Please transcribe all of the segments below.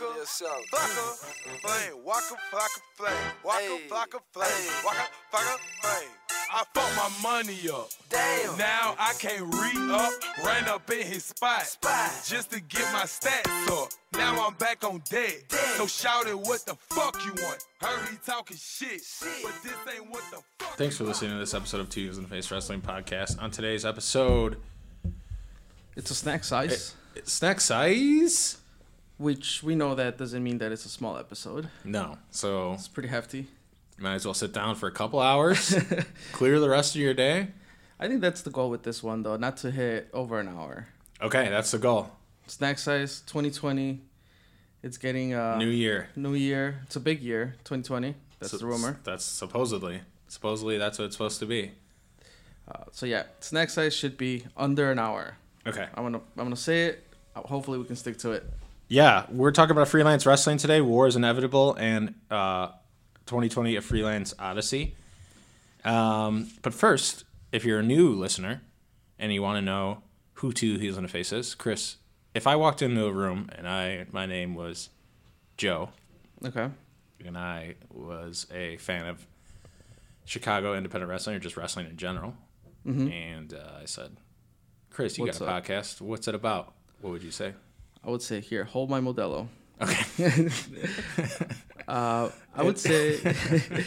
Waka, flocka, flame. Waka, flocka, flame. Waka, flocka, flame. Waka, flocka, flame. I fucked my money up. Damn. Now I can't re up. Ran up in his spot. Spot. Just to get my stats up. Now I'm back on deck. Deck. So shout it what the fuck you want. Heard he talking shit. But this ain't what the fuck. Thanks for listening to this episode of Two Heels and a Face Wrestling Podcast. On today's episode, It's a snack size, it's snack size? Which we know that doesn't mean that it's a small episode. No. So It's pretty hefty. might as well sit down for a couple hours, clear the rest of your day. I think that's the goal with this one, though, not to hit over an hour. Okay, that's the goal. Snack size 2020. It's getting uh, New year. new year. It's a big year, 2020. That's So- the rumor. That's supposedly. Supposedly that's what it's supposed to be. Uh, so yeah, snack size should be under an hour. Okay. I'm gonna I'm gonna say it. Hopefully we can stick to it. Yeah, we're talking about freelance wrestling today. War is inevitable, and uh, 2020 a freelance odyssey. Um, but first, if you're a new listener and you want to know who Two Heels and a Face is, Chris, if I walked into a room and I my name was Joe Okay. and I was a fan of Chicago independent wrestling or just wrestling in general, and uh, I said, "Chris, you What's got a up? podcast. What's it about?" What would you say? I would say here, hold my Modelo. Okay. Uh, I would say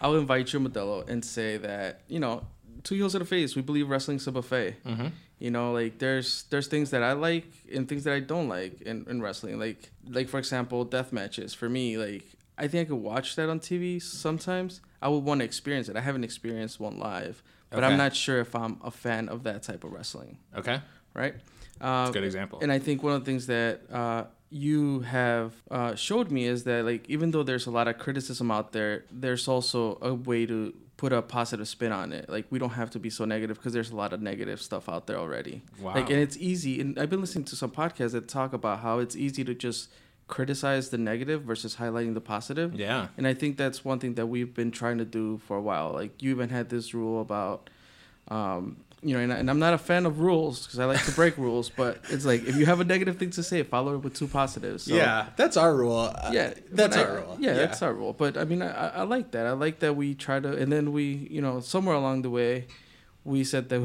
I would invite you, Modelo, and say that you know, two heels in the face. We believe wrestling's a buffet. Mm-hmm. You know, like there's there's things that I like and things that I don't like in, in wrestling. Like like for example, death matches. For me, like I think I could watch that on TV sometimes. I would want to experience it. I haven't experienced one live, but Okay. I'm not sure if I'm a fan of that type of wrestling. Okay. Right? Uh, That's a good example. and I think one of the things that uh, you have uh, showed me is that like even though there's a lot of criticism out there, there's also a way to put a positive spin on it. Like we don't have to be so negative because there's a lot of negative stuff out there already. Wow. Like and it's easy. And I've been listening to some podcasts that talk about how it's easy to just criticize the negative versus highlighting the positive. Yeah. And I think that's one thing that we've been trying to do for a while. Like you even had this rule about, um, you know, and, I, and I'm not a fan of rules because I like to break rules, but it's like if you have a negative thing to say, follow it with two positives. So, yeah, that's our rule. Uh, Yeah, that's I- our rule. Yeah, that's our rule. But I mean, I, I- I like that. I like that we try to, and then we, you know, somewhere along the way, we said that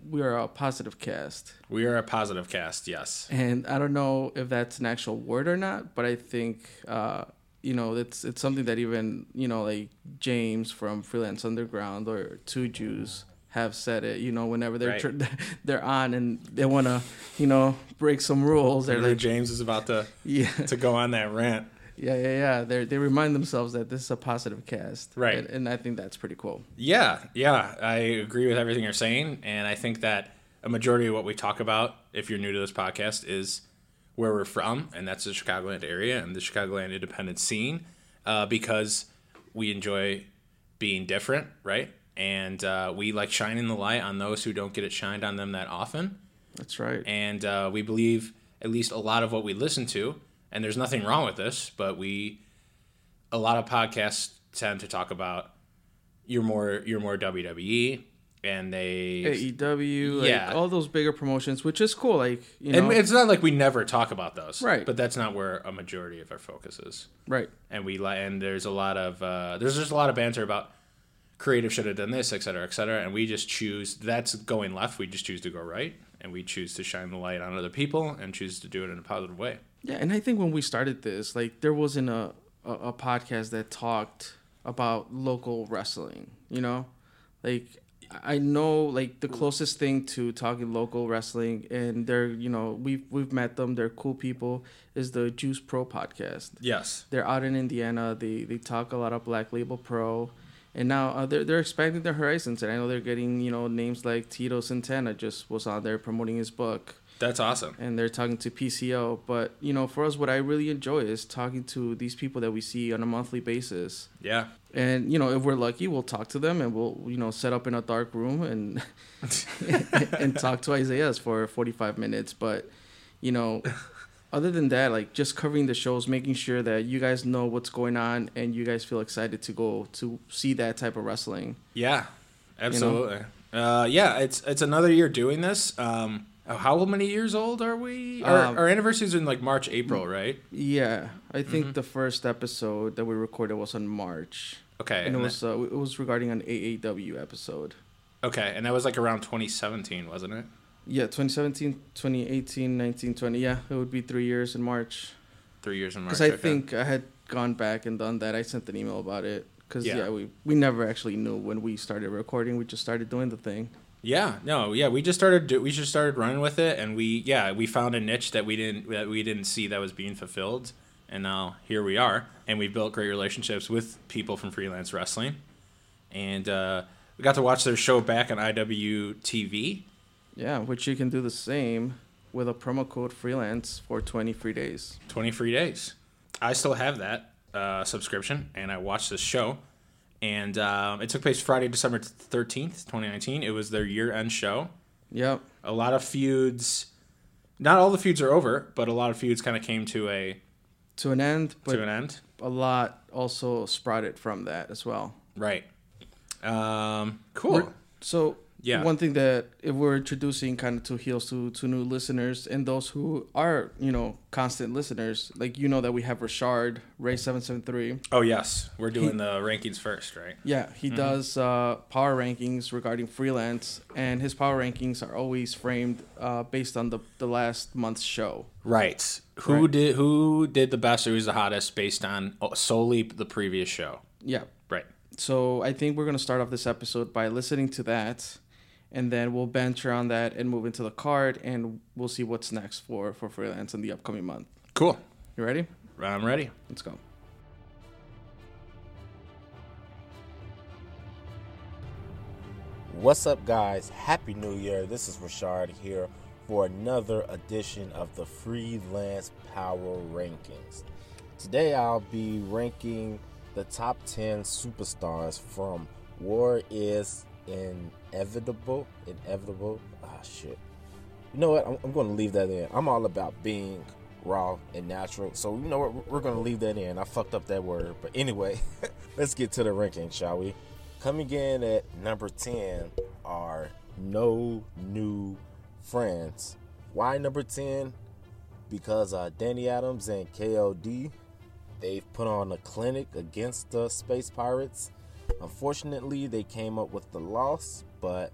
we are a positive cast. We are a positive cast. Yes. And I don't know if that's an actual word or not, but I think uh, you know it's it's something that even you know like James from Freelance Underground or Two Jews have said it. You know, whenever they're Right. tr- they're on and they want to you know break some rules, they're like, James is about to yeah, to go on that rant. yeah, yeah, yeah. They they remind themselves that this is a positive cast, Right. And, and I think that's pretty cool. Yeah, yeah, I agree with everything you're saying, and I think that a majority of what we talk about, if you're new to this podcast, is where we're from, and that's the Chicagoland area and the Chicagoland independent scene, uh, because we enjoy being different, right? And uh, we like shining the light on those who don't get it shined on them that often. That's right. and uh, we believe at least a lot of what we listen to and there's nothing wrong with this but we a lot of podcasts tend to talk about you're more you're more wwe and they AEW, like, Yeah. all those bigger promotions, which is cool. Like you know, and it's not like we never talk about those Right. but that's not where a majority of our focus is right. and we and there's a lot of uh, there's just a lot of banter about creative should have done this et cetera et cetera and we just choose that's going left we just choose to go right and we choose to shine the light on other people and choose to do it in a positive way Yeah, and I think when we started this, like there wasn't a, a, a podcast that talked about local wrestling, you know? Like I know like the closest thing to talking local wrestling and they're, you know, we've we've met them, they're cool people, is the Juice Pro podcast. yes They're out in Indiana. They they talk a lot of Black Label Pro. And now uh, they're they're expanding their horizons, and I know they're getting you know names like Tito Santana just was on there promoting his book That's awesome. and they're talking to PCO. But you know, for us, what I really enjoy is talking to these people that we see on a monthly basis. Yeah. And you know, if we're lucky, we'll talk to them and we'll you know set up in a dark room and and talk to Isaiah's for forty five minutes. But you know, other than that, like just covering the shows, making sure that you guys know what's going on and you guys feel excited to go to see that type of wrestling. Yeah. Absolutely. Uh, yeah, it's it's another year doing this. Um, Oh, how many years old are we? Um, our, our anniversary's in like March, April, right? Yeah, I think Mm-hmm. the first episode that we recorded was on March, Okay. and it and was uh, it was regarding an AAW episode. okay, and that was like around 2017, wasn't it? Yeah, 2017, 2018, 19, 20. Yeah, it would be three years in March. Three years in March. Because I okay. think I had gone back and done that. I sent an email about it. Because Yeah. yeah. we we never actually knew when we started recording. We just started doing the thing. Yeah, no, yeah, we just started. We just started running with it, and we, yeah, we found a niche that we didn't that we didn't see that was being fulfilled, and now here we are, and we've built great relationships with people from freelance wrestling, and uh, we got to watch their show back on IWTV. Yeah, which you can do the same with a promo code freelance for 20 free days. 20 free days. I still have that uh, subscription, and I watched this show. And um, it took place Friday, December 13th, 2019. It was their year end show. Yep. A lot of feuds. Not all the feuds are over, but a lot of feuds kind of came to a To an end, but to an end. a lot also sprouted from that as well. Right. Um, cool. We're- So Yeah. one thing that if we're introducing kind of to heels to to new listeners and those who are you know constant listeners, like you know that we have Richard Ray seven seven three. oh, yes. We're doing the rankings first, right? Yeah, he does uh, power rankings regarding freelance, and his power rankings are always framed uh, based on the the last month's show. Right. Who Right. did who did the best or who's the hottest based on oh, solely the previous show? Yeah. Right. So I think we're gonna start off this episode by listening to that, and then we'll banter on that and move into the card, and we'll see what's next for for freelance in the upcoming month. Cool. You ready? I'm ready. Let's go. What's up, guys? Happy New Year. This is Rashard here for another edition of the Freelance Power Rankings. Today, I'll be ranking the top 10 superstars from War is Inevitable. Inevitable. Ah, shit. You know what? I'm, I'm going to leave that in. I'm all about being raw and natural. So, you know what? We're going to leave that in. I fucked up that word. But anyway, let's get to the ranking, shall we? Coming in at number 10 are No New Friends. Why number 10? Because uh, Danny Adams and KOD, they've put on a clinic against the Space Pirates. Unfortunately, they came up with the loss, but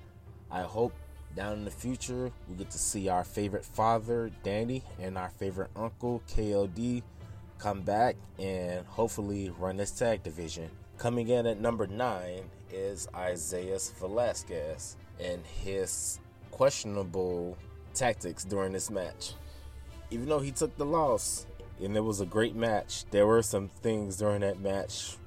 I hope down in the future we get to see our favorite father, Danny, and our favorite uncle, KOD, come back and hopefully run this tag division. Coming in at number nine is Isaiah Velasquez and his questionable tactics during this match. Even though he took the loss and it was a great match, there were some things during that match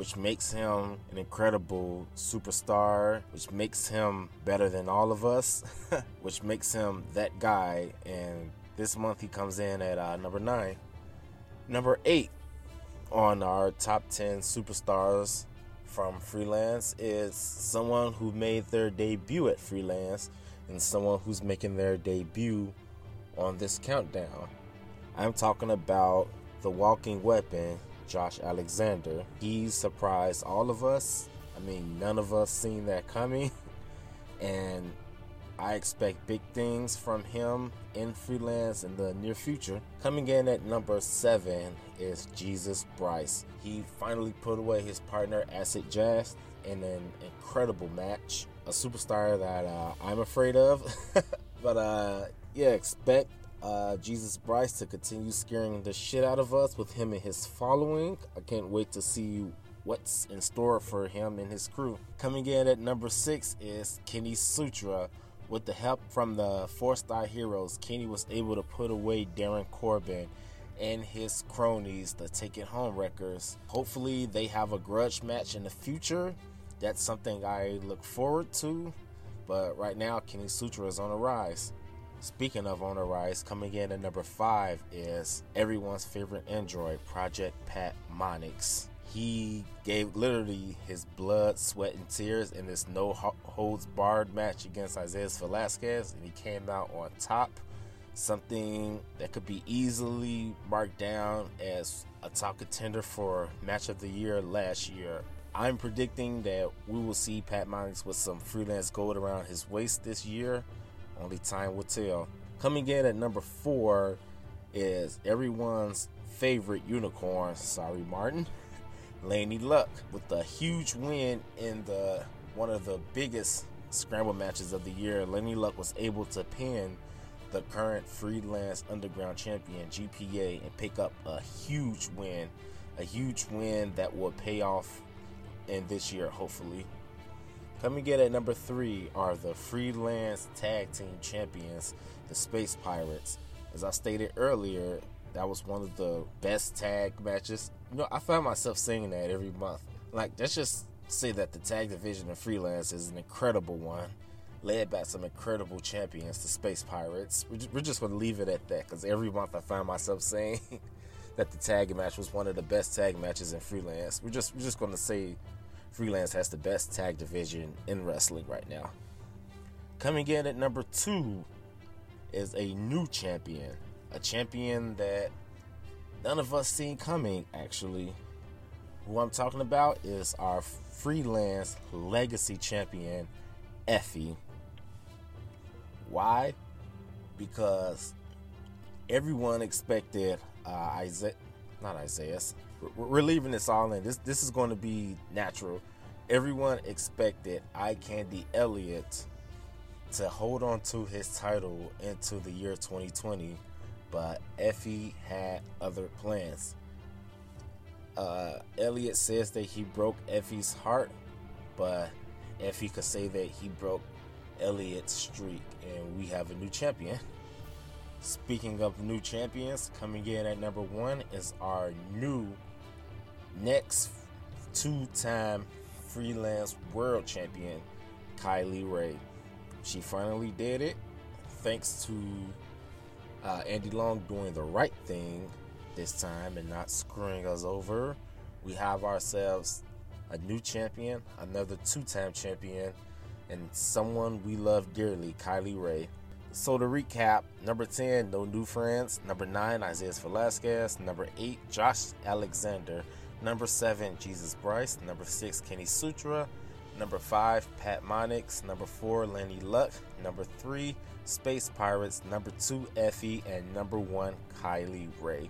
which makes him an incredible superstar, which makes him better than all of us, which makes him that guy. And this month he comes in at uh, number nine. Number eight on our top 10 superstars from freelance is someone who made their debut at freelance and someone who's making their debut on this countdown. I'm talking about the walking weapon, Josh Alexander. He surprised all of us. I mean, none of us seen that coming. And I expect big things from him in freelance in the near future. Coming in at number seven is Jesus Bryce. He finally put away his partner Acid Jazz in an incredible match. A superstar that uh, I'm afraid of. but uh, yeah, expect uh, Jesus Bryce to continue scaring the shit out of us with him and his following. I can't wait to see what's in store for him and his crew. Coming in at number six is Kenny Sutra. With the help from the four star heroes, Kenny was able to put away Darin Corbin and his cronies, the Take It Home Wreckers. Hopefully, they have a grudge match in the future. That's something I look forward to. But right now, Kenny Sutra is on a rise. Speaking of on the rise, coming in at number five is everyone's favorite android, Project Pat Monix. He gave literally his blood, sweat, and tears in this no holds barred match against Isaiah Velasquez, and he came out on top. Something that could be easily marked down as a top contender for match of the year last year. I'm predicting that we will see Pat Monix with some freelance gold around his waist this year Only time will tell. Coming in at number four is everyone's favorite unicorn. Sorry, Martin. Laney Luck with a huge win in the one of the biggest scramble matches of the year. Laney Luck was able to pin the current freelance underground champion GPA and pick up a huge win, a huge win that will pay off in this year hopefully. Coming in at number three are the freelance tag team champions, the Space Pirates. As I stated earlier, that was one of the best tag matches. You know, I find myself saying that every month. Like, let's just say that the tag division of freelance is an incredible one, led by some incredible champions, the Space Pirates. We're just, going to leave it at that because every month I find myself saying that the tag match was one of the best tag matches in freelance. We're just we're just going to say freelance has the best tag division in wrestling right now. Coming in at number two is a new champion, a champion that none of us seen coming actually. Who I'm talking about is our freelance legacy champion, Effie. Why? Because everyone expected uh, Isaiah, not Isaiah. We're leaving this all in. This this is going to be natural. Everyone expected Eye Candy Elliott to hold on to his title into the year 2020, but Effie had other plans. Uh, Elliott says that he broke Effie's heart, but Effie could say that he broke Elliott's streak, and we have a new champion. Speaking of new champions, coming in at number one is our new next two time freelance world champion, Kylie Rae. She finally did it thanks to uh, Andy Long doing the right thing this time and not screwing us over. We have ourselves a new champion, another two time champion, and someone we love dearly, Kylie Rae. So to recap, number 10, no new friends. Number 9, Isaiah Velasquez. Number 8, Josh Alexander. Number 7, Jesus Bryce. Number 6, Kenny Sutra. Number 5, Pat Monix. Number 4, Lenny Luck. Number 3, Space Pirates. Number 2, Effie. And number 1, Kylie Rae.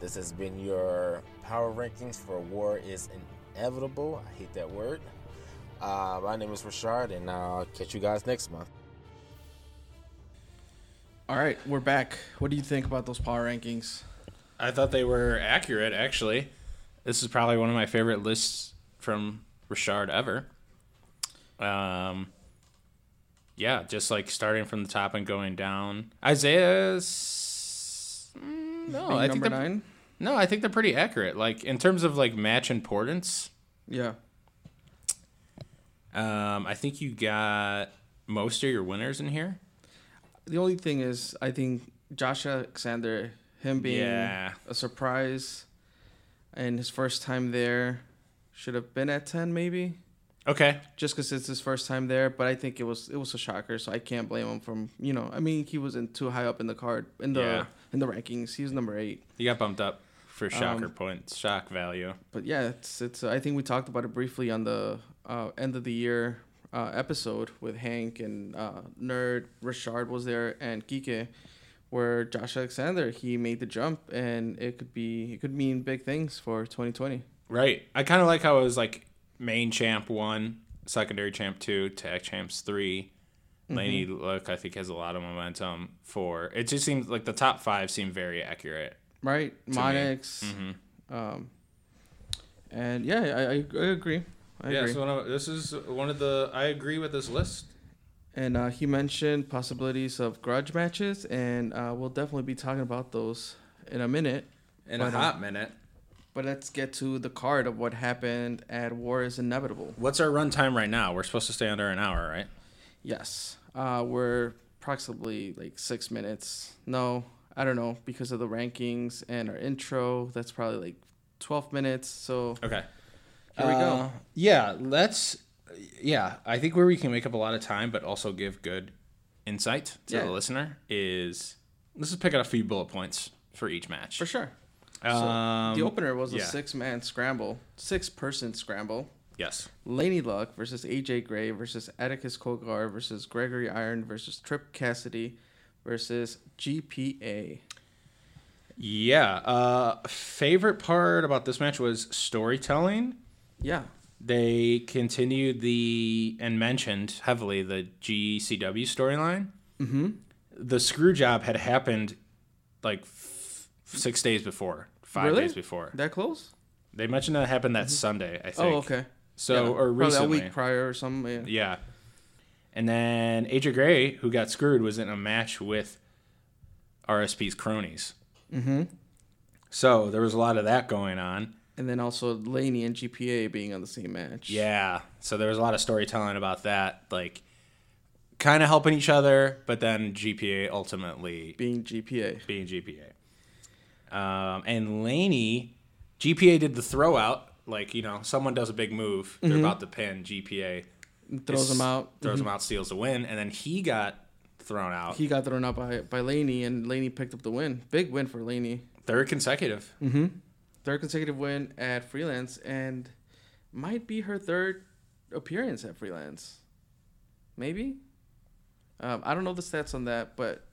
This has been your power rankings for War is Inevitable. I hate that word. Uh, my name is Rashard, and I'll catch you guys next month. All right, we're back. What do you think about those power rankings? I thought they were accurate, actually. This is probably one of my favorite lists from Rashard ever. Um, yeah, just like starting from the top and going down. Isaiah's mm, no, I think number nine. No, I think they're pretty accurate. Like in terms of like match importance. Yeah. Um, I think you got most of your winners in here. The only thing is, I think Josh Alexander, him being yeah. a surprise, and his first time there, should have been at ten maybe. Okay. Just because it's his first time there, but I think it was it was a shocker, so I can't blame him from you know. I mean, he wasn't too high up in the card in the yeah. in the rankings. He was number eight. He got bumped up for shocker um, points, shock value. But yeah, it's it's. Uh, I think we talked about it briefly on the uh, end of the year uh, episode with Hank and uh, Nerd. Richard was there and Kike, where Josh Alexander he made the jump and it could be it could mean big things for 2020. Right. I kind of like how it was like main champ one, secondary champ two, tag champs 3 mm-hmm. Laney Luck I think has a lot of momentum for. It just seems like the top five seem very accurate. Right. Monix. Mm-hmm. Um, and yeah, I, I, I agree. I yeah, agree. so this is one of the. I agree with this list. And uh, he mentioned possibilities of grudge matches, and uh, we'll definitely be talking about those in a minute. In but, a uh, hot uh, minute. But let's get to the card of what happened at War is Inevitable. What's our run time right now? We're supposed to stay under an hour, right? Yes. Uh, we're approximately like six minutes. No, I don't know, because of the rankings and our intro. That's probably like 12 minutes. So. Okay. Here we go. Uh, yeah, let's. Yeah, I think where we can make up a lot of time, but also give good insight to yeah. the listener is let's just pick out a few bullet points for each match. For sure. Um, so the opener was a yeah. six man scramble, six person scramble. Yes. Laney Luck versus AJ Gray versus Atticus Cogar versus Gregory Iron versus Trip Cassidy versus GPA. Yeah. Uh, favorite part about this match was storytelling. Yeah. They continued the and mentioned heavily the GCW storyline. Mm-hmm. The screw job had happened like f- six days before, five Really? days before. That close? They mentioned that it happened that Sunday, I think. Oh, okay. So Yeah. or Probably recently, a week prior or something. Yeah. yeah. And then AJ Gray, who got screwed, was in a match with RSP's cronies. Mm-hmm. So there was a lot of that going on. And then also Laney and GPA being on the same match. Yeah. So there was a lot of storytelling about that, like kind of helping each other, but then GPA ultimately Being GPA. being GPA. Um, and Laney, GPA did the throw out. Like, you know, someone does a big move, they're about to pin GPA. Throws him out. Mm-hmm. Throws him out, steals the win, and then he got thrown out. He got thrown out by, by Laney, and Laney picked up the win. Big win for Laney. Third consecutive. Third consecutive win at Freelance, and might be her third appearance at Freelance. Maybe? Um, I don't know the stats on that, but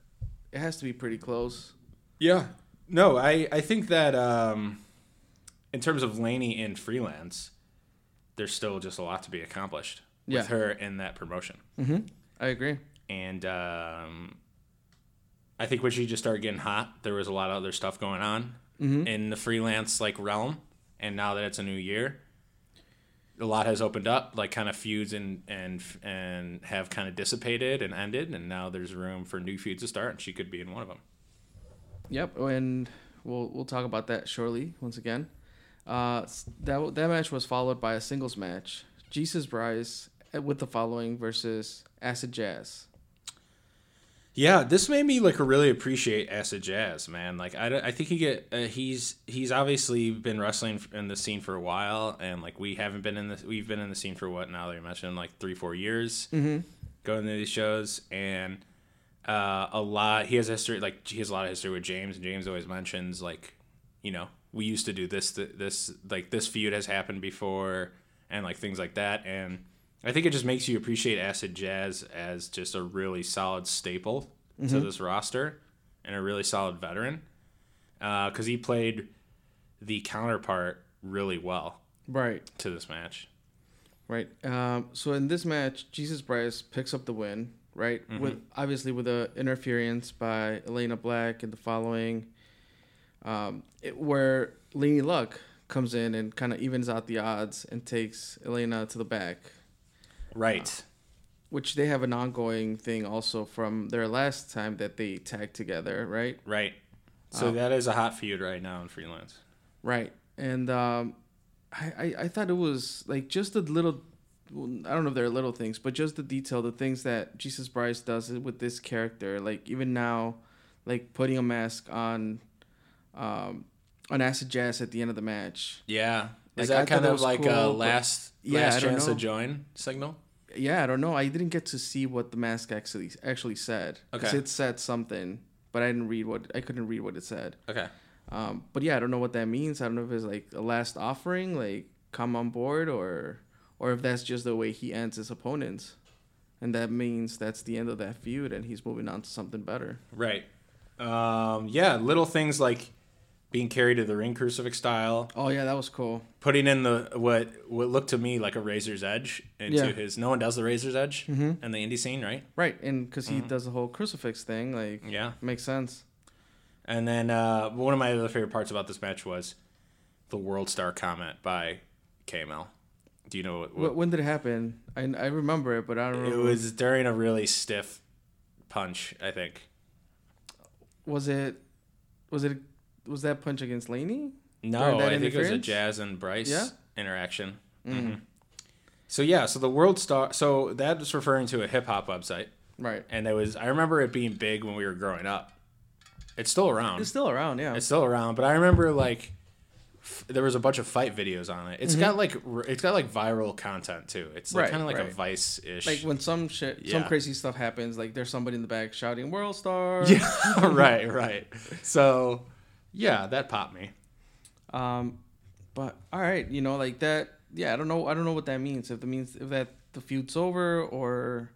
it has to be pretty close. Yeah. No, I, I think that um, in terms of Laney in freelance, there's still just a lot to be accomplished Yeah. with her in that promotion. I agree. And um, I think when she just started getting hot, there was a lot of other stuff going on in the freelance like realm. And now that it's a new year, a lot has opened up, like kind of feuds and and and have kind of dissipated and ended, and now there's room for new feuds to start, and she could be in one of them. Yep, and we'll we'll talk about that shortly. Once again, uh, that that match was followed by a singles match: Jesus Bryce uh, with the following versus Acid Jazz. Yeah, this made me like really appreciate acid jazz, man. Like I, I think he get uh, he's he's obviously been wrestling in the scene for a while, and like we haven't been in the we've been in the scene for what now that you mentioned like three four years, mm-hmm. going to these shows, and uh, a lot he has history like he has a lot of history with James, and James always mentions like you know we used to do this th- this like this feud has happened before, and like things like that, and I think it just makes you appreciate Acid Jazz as just a really solid staple to this roster and a really solid veteran because he played the counterpart really well Right, to this match. right. Um, so in this match, Jesus Bryce picks up the win. Right, with obviously with a interference by Elena Black and the following, um, it, where Laney Luck comes in and kind of evens out the odds and takes Elena to the back. Right. which they have an ongoing thing also from their last time that they tagged together, right? Right. So that is a hot feud right now in freelance. Right. And um, I, I I thought it was like just the little. well, I don't know if they're little things, but just the detail, the things that Jesus Bryce does with this character, like even now, like putting a mask on, um, on acid jazz at the end of the match. Yeah. Like, Is I that thought kind of like cool, a but- last Yeah, I last chance to join signal? Yeah, I don't know. I didn't get to see what the mask actually actually said. Okay. It said something, but I didn't read what I couldn't read what it said. Okay. Um, but yeah, I don't know what that means. I don't know if it's like a last offering, like come on board, or or if that's just the way he ends his opponents, and that means that's the end of that feud, and he's moving on to something better. Right. Um, yeah, little things like being carried to the ring crucifix style, Oh yeah, that was cool. putting in the what what looked to me like a razor's edge into Yeah. his. No one does the razor's edge mm-hmm. in the indie scene, right? Right, and because he does the whole crucifix thing, like Yeah. makes sense. And then uh, one of my other favorite parts about this match was the World Star comment by K-Mel. Do you know what? what When did it happen? I, I remember it, but I don't know. it remember. was during a really stiff punch, I think. Was it? Was it? Was that punch against Laney? No, I think it was a? Jazz and Bryce Yeah? interaction. hmm So yeah, so the World Star. So that was referring to a hip hop website, Right. and it was. I remember it being big when we were growing up. It's still around. It's still around, yeah. It's still around, but I remember like f- there was a bunch of fight videos on it. It's got like r- it's got like viral content too. It's like, Mm-hmm. Right, kind of like a. Vice ish. like when some shit, some crazy stuff happens, like there's somebody in the back shouting "World Star." yeah, right, right. So yeah, that popped me. Um, but all right, you know, like that yeah, I don't know. I don't know what that means. If it means if that the feud's over or,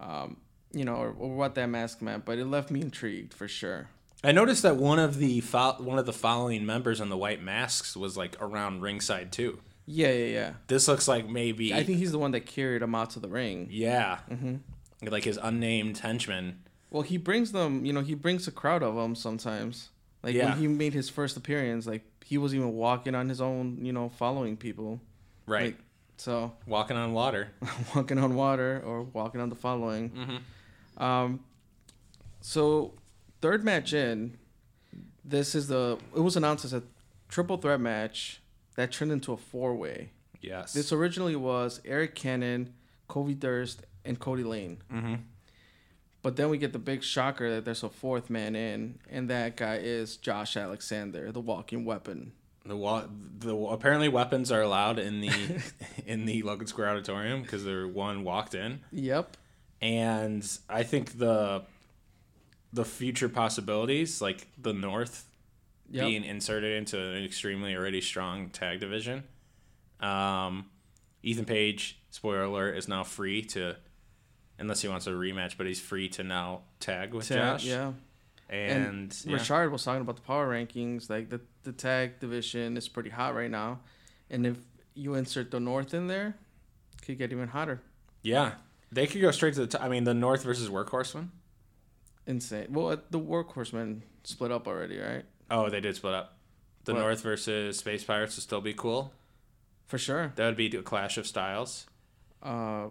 um, you know, or, or what that mask meant. But it left me intrigued for sure. I noticed that one of the fo- one of the following members on the white masks was like around ringside too. Yeah, yeah, yeah. This looks like maybe I think he's the one that carried him out to the ring. yeah, like his unnamed henchman. Well, he brings them. You know, he brings a crowd of them sometimes. Like Yeah. when he made his first appearance, like he was even walking on his own. You know, following people. Right, Like, so walking on water. walking on water or walking on the following. Mm-hmm. Um, so third match in, this is the. It was announced as a triple threat match that turned into a four way. Yes. This originally was Eric Cannon, Kobe Durst, and Cody Lane. mm-hmm. But then we get the big shocker that there's a fourth man in, and that guy is Josh Alexander, the walking weapon. The wa- the apparently weapons are allowed in the in the Logan Square Auditorium because there one walked in, Yep. and I think the the future possibilities like the North Yep. being inserted into an extremely already strong tag division. Um, Ethan Page, spoiler alert, is now free to, unless he wants a rematch, but he's free to now tag with Ta- Josh. Yeah. and, yeah. Richard was talking about the power rankings. Like the, the tag division is pretty hot right now. And if you insert the North in there, it could get even hotter. yeah, they could go straight to the. top. I mean, the North versus Workhorsemen. Insane. Well, uh, the Workhorsemen split up already, right? Oh, they did split up. The What? North versus Space Pirates would still be cool. For sure. That would be a clash of styles. Uh,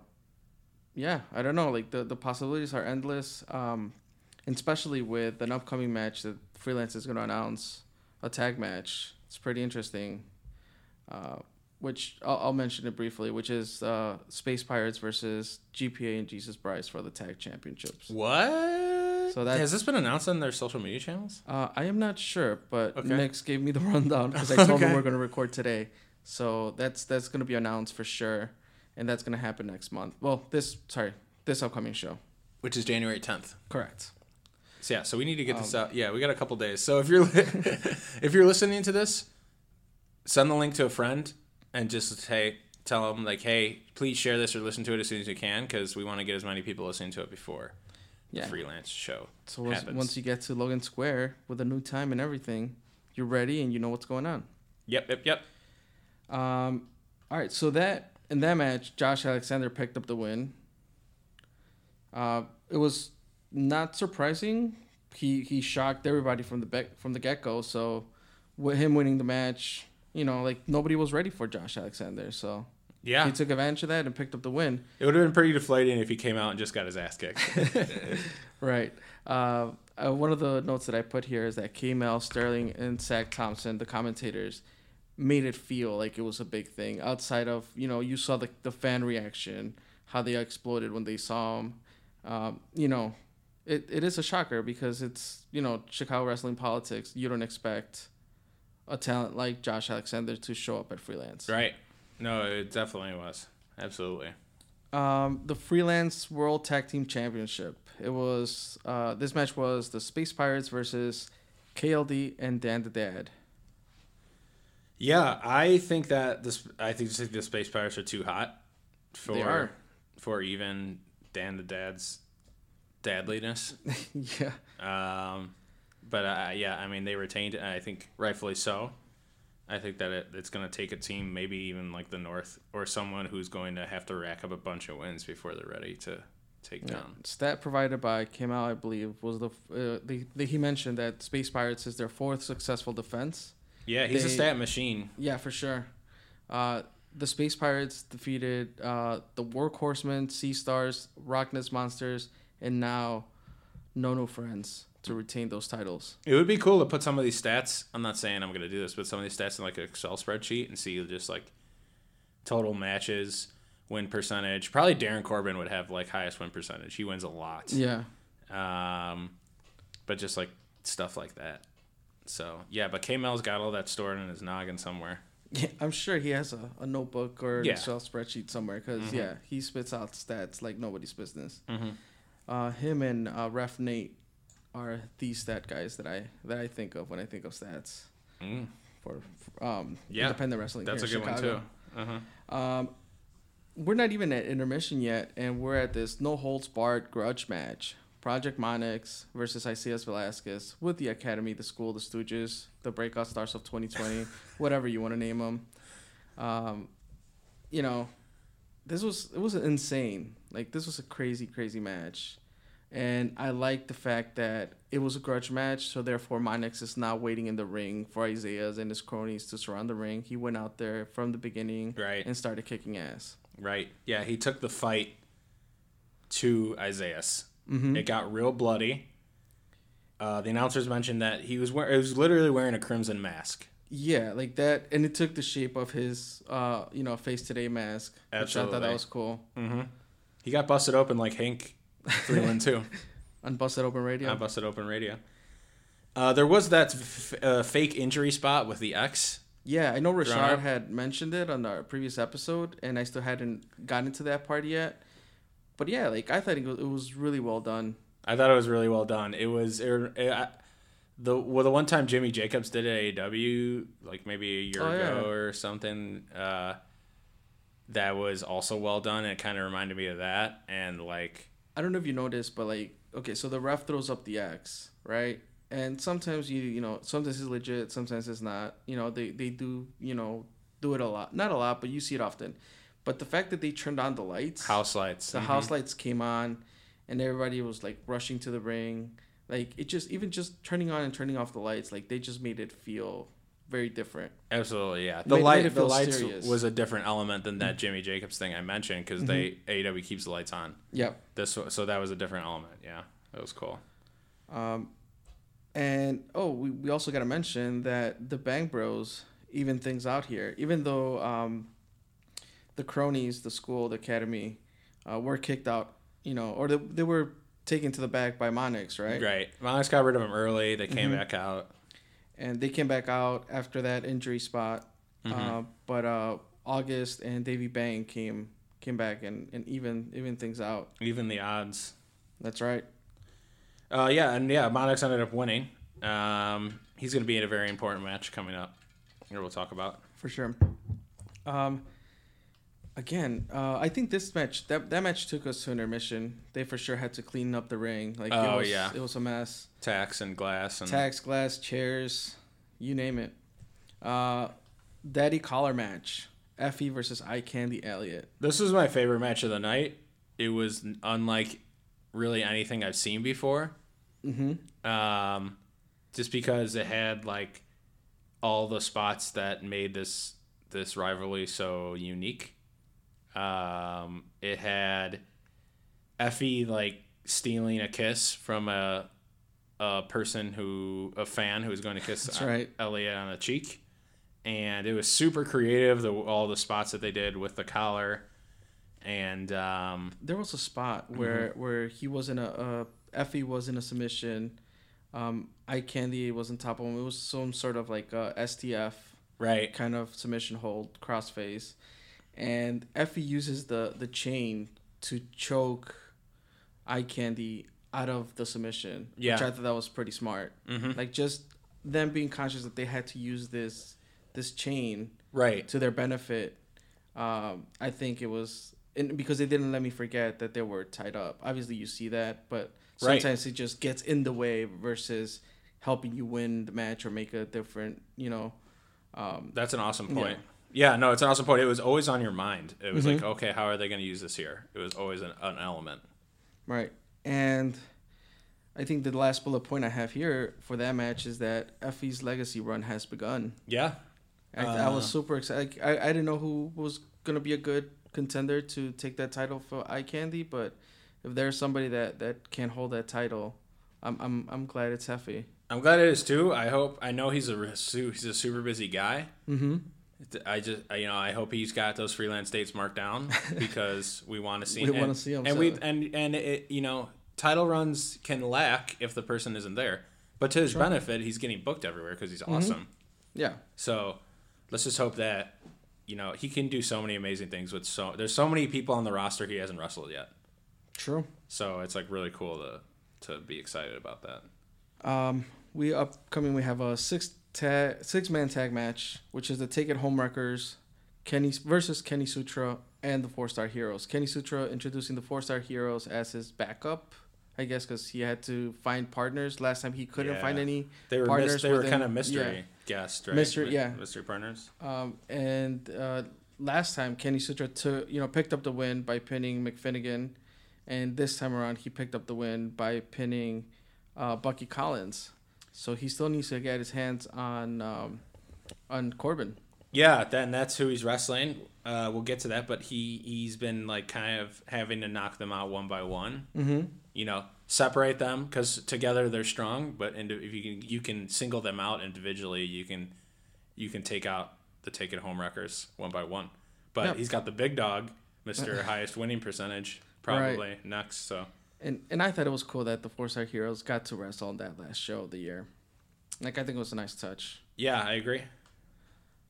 yeah, I don't know. Like the, the possibilities are endless. Um, especially with an upcoming match that Freelance is going to announce, a tag match. It's pretty interesting. Uh, which I'll, I'll mention it briefly, which is uh, Space Pirates versus GPA and Jesus Bryce for the tag championships. What? So that has this been announced on their social media channels? Uh, I am not sure, but Okay. Nix gave me the rundown because I told Okay. him we're going to record today. So that's that's going to be announced for sure, and that's going to happen next month. Well, this sorry, this upcoming show. Which is January tenth. Correct. So yeah, so we need to get this Um, out. Yeah, we got a couple days. So if you're if you're listening to this, send the link to a friend and just hey, tell them like, hey, please share this or listen to it as soon as you can because we want to get as many people listening to it before Yeah. the freelance show. So once, once you get to Logan Square with a new time and everything, you're ready and you know what's going on. Yep, yep, yep. Um, all right. So that in that match, Josh Alexander picked up the win. Uh, it was not surprising. He he shocked everybody from the bec- from the get go. So with him winning the match, you know, like nobody was ready for Josh Alexander. So Yeah, he took advantage of that and picked up the win. it would have been pretty deflating if he came out and just got his ass kicked. Right. Uh, uh, one of the notes that I put here is that K-Mel, Sterling, and Zach Thompson, the commentators, made it feel like it was a big thing. Outside of, you know, you saw the, the fan reaction, how they exploded when they saw him. Um, you know, it, it is a shocker because it's, you know, Chicago wrestling politics. You don't expect a talent like Josh Alexander to show up at freelance. right? No, it definitely was. Absolutely. Um, the freelance world tag team championship. It was uh, this match was the Space Pirates versus KLD and Dan the Dad. Yeah, I think that this. I think just the Space Pirates are too hot for for even Dan the Dad's dadliness. yeah, Um, but uh, yeah, I mean they retained it. and I think rightfully so. I think that it, it's going to take a team, maybe even like the North or someone who's going to have to rack up a bunch of wins before they're ready to take yeah. down. Stat provided by K-Mel, I believe, was the, uh, the, the he mentioned that Space Pirates is their fourth successful defense. Yeah, he's a stat machine. Yeah, for sure. Uh, the Space Pirates defeated uh, the Workhorsemen, Sea Stars, Rockness Monsters, and now No No Friends to retain those titles. It would be cool to put some of these stats. I'm not saying I'm going to do this, but some of these stats in like an Excel spreadsheet and see just like total matches, win percentage. Probably Darin Corbin would have like highest win percentage. He wins a lot. Yeah. Um, but just like stuff like that. So yeah, but K Mel's got all that stored in his noggin somewhere. Yeah, I'm sure he has a, a notebook or Yeah. Excel spreadsheet somewhere because Mhm. yeah, he spits out stats like nobody's business. Mhm. Uh, him and uh, Ref Nate are the stat guys that I that I think of when I think of stats Mm, for, for um Yeah, independent wrestling. that's a here good in one Chicago. too. Um, we're not even at intermission yet, and we're at this no holds barred grudge match. Project Monix versus Isaias Velasquez with the Academy, the school, the Stooges, the breakout stars of 2020, whatever you want to name them. Um, you know, this was it was insane. Like this was a crazy, crazy match, and I like the fact that it was a grudge match. So therefore, Monix is now waiting in the ring for Isaias and his cronies to surround the ring. He went out there from the beginning, Right. and started kicking ass. Right. Yeah, he took the fight to Isaias. Mm-hmm. It got real bloody. Uh, the announcers mentioned that he was wearing, it was literally wearing a crimson mask. Yeah, like that, and it took the shape of his, uh, you know, face today mask. Which I thought Absolutely. that was cool. He got busted open like Hank Freeland too. On Busted Open Radio. on busted open radio. Uh, there was that f- uh, fake injury spot with the X. Yeah, I know up. had mentioned it on our previous episode, and I still hadn't gotten to that part yet. But yeah, like I thought it was, it was really well done. I thought it was really well done. It was it, it, I- the well the one time Jimmy Jacobs did it at AEW like maybe a year Oh, yeah. ago or something. Uh, that was also well done. It kind of reminded me of that, and like I don't know if you noticed, but like, okay, so the ref throws up the X, right? And sometimes you, you know, sometimes it's legit, sometimes it's not. You know, they they do, you know, do it a lot, not a lot, but you see it often. But the fact that they turned on the lights, house lights. the house lights came on, and everybody was like rushing to the ring. Like it just, even just turning on and turning off the lights, like they just made it feel very different. Absolutely, yeah. The Made- made light, it the feel lights serious. was a different element than that Jimmy Jacobs thing I mentioned because they AEW keeps the lights on. Yep. This wa- so that was a different element. Yeah, that was cool. Um, and oh, we, we also got to mention that the Bang Bros even things out here. Even though um, the cronies, the school, the academy, uh, were kicked out, you know, or they, they were taken to the back by Monix, right? Right. Monix got rid of them early. They came Mhm. back out. And they came back out after that injury spot. Uh, but uh, August and Davy Bang came came back and, and even even things out. Even the odds. That's right. Uh, yeah, and yeah, Monix ended up winning. Um, he's going to be in a very important match coming up. Here we'll talk about. for sure. Um, again, uh, I think this match that that match took us to intermission. They for sure had to clean up the ring. Like Oh, it was, yeah. it was a mess. Tax and glass and Tax, glass, chairs, you name it. Uh, Daddy collar match. Effie versus Eye Candy Elliott. This was my favorite match of the night. It was unlike really anything I've seen before. Mm-hmm. Um, just because it had like all the spots that made this this rivalry so unique. Um, it had Effie like stealing a kiss from a a person who a fan who was going to kiss That's right. Elliott on the cheek, and it was super creative. The all the spots that they did with the collar, and um, There was a spot where where he was in a uh, Effie was in a submission. Um, Eye Candy was on top of him. It was some sort of like uh, STF right, kind of submission hold crossface and effie uses the the chain to choke eye candy out of the submission Yeah. which i thought that was pretty smart Mhm. like just them being conscious that they had to use this this chain right, to their benefit um i think it was and because they didn't let me forget that they were tied up obviously you see that but Right. sometimes it just gets in the way versus helping you win the match or make a different you know um That's an awesome point. Yeah. No, it's an awesome point. It was always on your mind. It was Mm-hmm. like, okay, how are they going to use this here? It was always an, an element. Right. And I think the last bullet point I have here for that match is that Effie's legacy run has begun. Yeah. I, I was Uh. super excited. I, I didn't know who was going to be a good contender to take that title for Eye Candy, but if there's somebody that, that can hold that title, I'm, I'm, I'm glad it's Effie. I'm glad it is too. I hope. I know he's a he's a super busy guy. Mm-hmm. I just you know I hope he's got those freelance dates marked down because we want to see. We and- wanna see him, and so- we and and it, you know title runs can lack if the person isn't there. But to his benefit, he's getting booked everywhere because he's awesome. Yeah. So let's just hope that you know he can do so many amazing things with so there's so many people on the roster he hasn't wrestled yet. True. So it's like really cool to to be excited about that. Um, we upcoming we have a six tag six man tag match, which is the Take It Home Wreckers, Kenny versus Kenny Sutra and the Four Star Heroes. Kenny Sutra introducing the Four Star Heroes as his backup, I guess, because he had to find partners. Last time he couldn't Yeah. find any They were partners. mis- they were kind of mystery yeah. guest, right? Mystery- yeah. mystery partners. Um, and uh, last time Kenny Sutra took you know picked up the win by pinning McFinnigan, and this time around he picked up the win by pinning uh, Bucky Collins. So he still needs to get his hands on um, on Corbin. Yeah, then that's who he's wrestling. Uh, we'll get to that, but he he's been like kind of having to knock them out one by one. Mm-hmm. You know, separate them because together they're strong, but indi- if you can you can single them out individually, you can you can take out the take it home wreckers one by one. But Yep. he's got the big dog, Mister Highest Winning Percentage, probably next. So And and I thought it was cool that the Four Star Heroes got to wrestle on that last show of the year. Like I think it was a nice touch. yeah, I agree.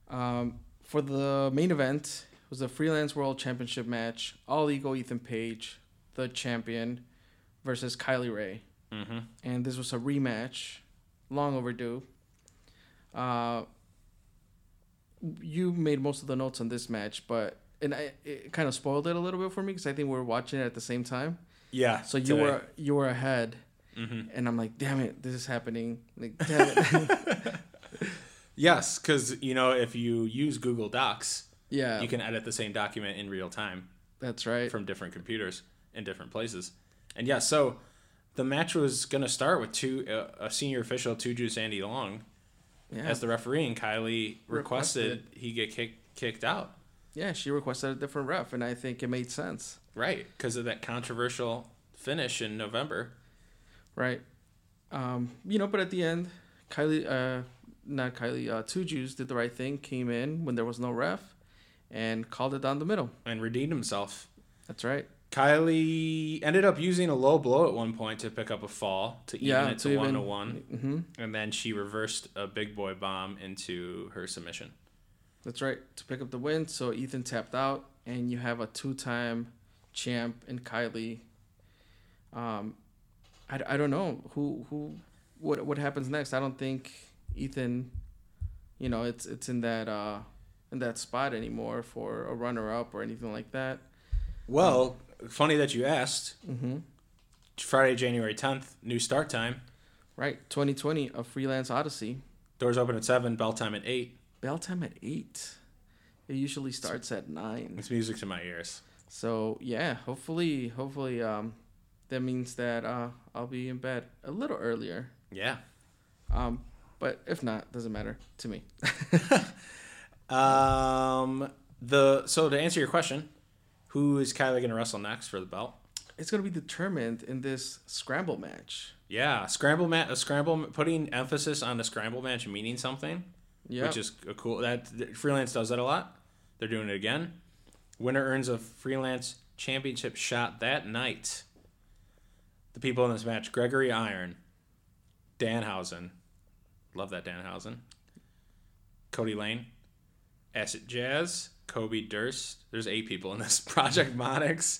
Um, for the main event it was a freelance world championship match. All ego Ethan Page, the champion, versus Kylie Rae. hmm and this was a rematch, long overdue. Uh, you made most of the notes on this match, but and I, it kind of spoiled it a little bit for me because I think we were watching it at the same time. Yeah. So you today. were you were ahead, Mhm. and I'm like, damn it, this is happening. Like, damn it. Yes, because you know if you use Google Docs, yeah, you can edit the same document in real time that's right. from different computers in different places. And yeah, so the match was gonna start with two uh, a senior official, two Juice Andy Long, yeah, as the referee, and Kylie requested, Requested. he get kicked kicked out. yeah. She requested a different ref, and I think it made sense. Right, because of that controversial finish in November. Right. Um, you know, but at the end, Kylie, uh, not Kylie, uh, Two Jews did the right thing, came in when there was no ref, and called it down the middle. And redeemed himself. That's right. Kylie ended up using a low blow at one point to pick up a fall to even Yeah, it to to one to one, hmm and then she reversed a big boy bomb into her submission. That's right. To pick up the win, so Ethan tapped out, and you have a two-time champ and Kylie. Um, I, I don't know who who what what happens next. I don't think Ethan, you know, it's it's in that uh in that spot anymore for a runner-up or anything like that. Well, funny that you asked. Mm-hmm. Friday, January 10th, new start time. Right, 2020, a freelance odyssey. Doors open at 7, bell time at 8. Bell time at eight. It usually starts at nine. It's music to my ears. So yeah, hopefully, hopefully, um, that means that uh, I'll be in bed a little earlier. Yeah. Um, but if not, doesn't matter to me. Um, the So to answer your question, who is Kylie going to wrestle next for the belt? it's gonna be determined in this scramble match. Yeah, scramble match. A scramble, putting emphasis on the scramble match meaning something, Yeah, which is a cool. That freelance does that a lot. They're doing it again. Winner earns a freelance championship shot that night. The people in this match: Gregory Iron, Danhausen, love that Danhausen, Kody Lane, Acid Jazz, Kobe Durst. There's eight people in this. Project Monix,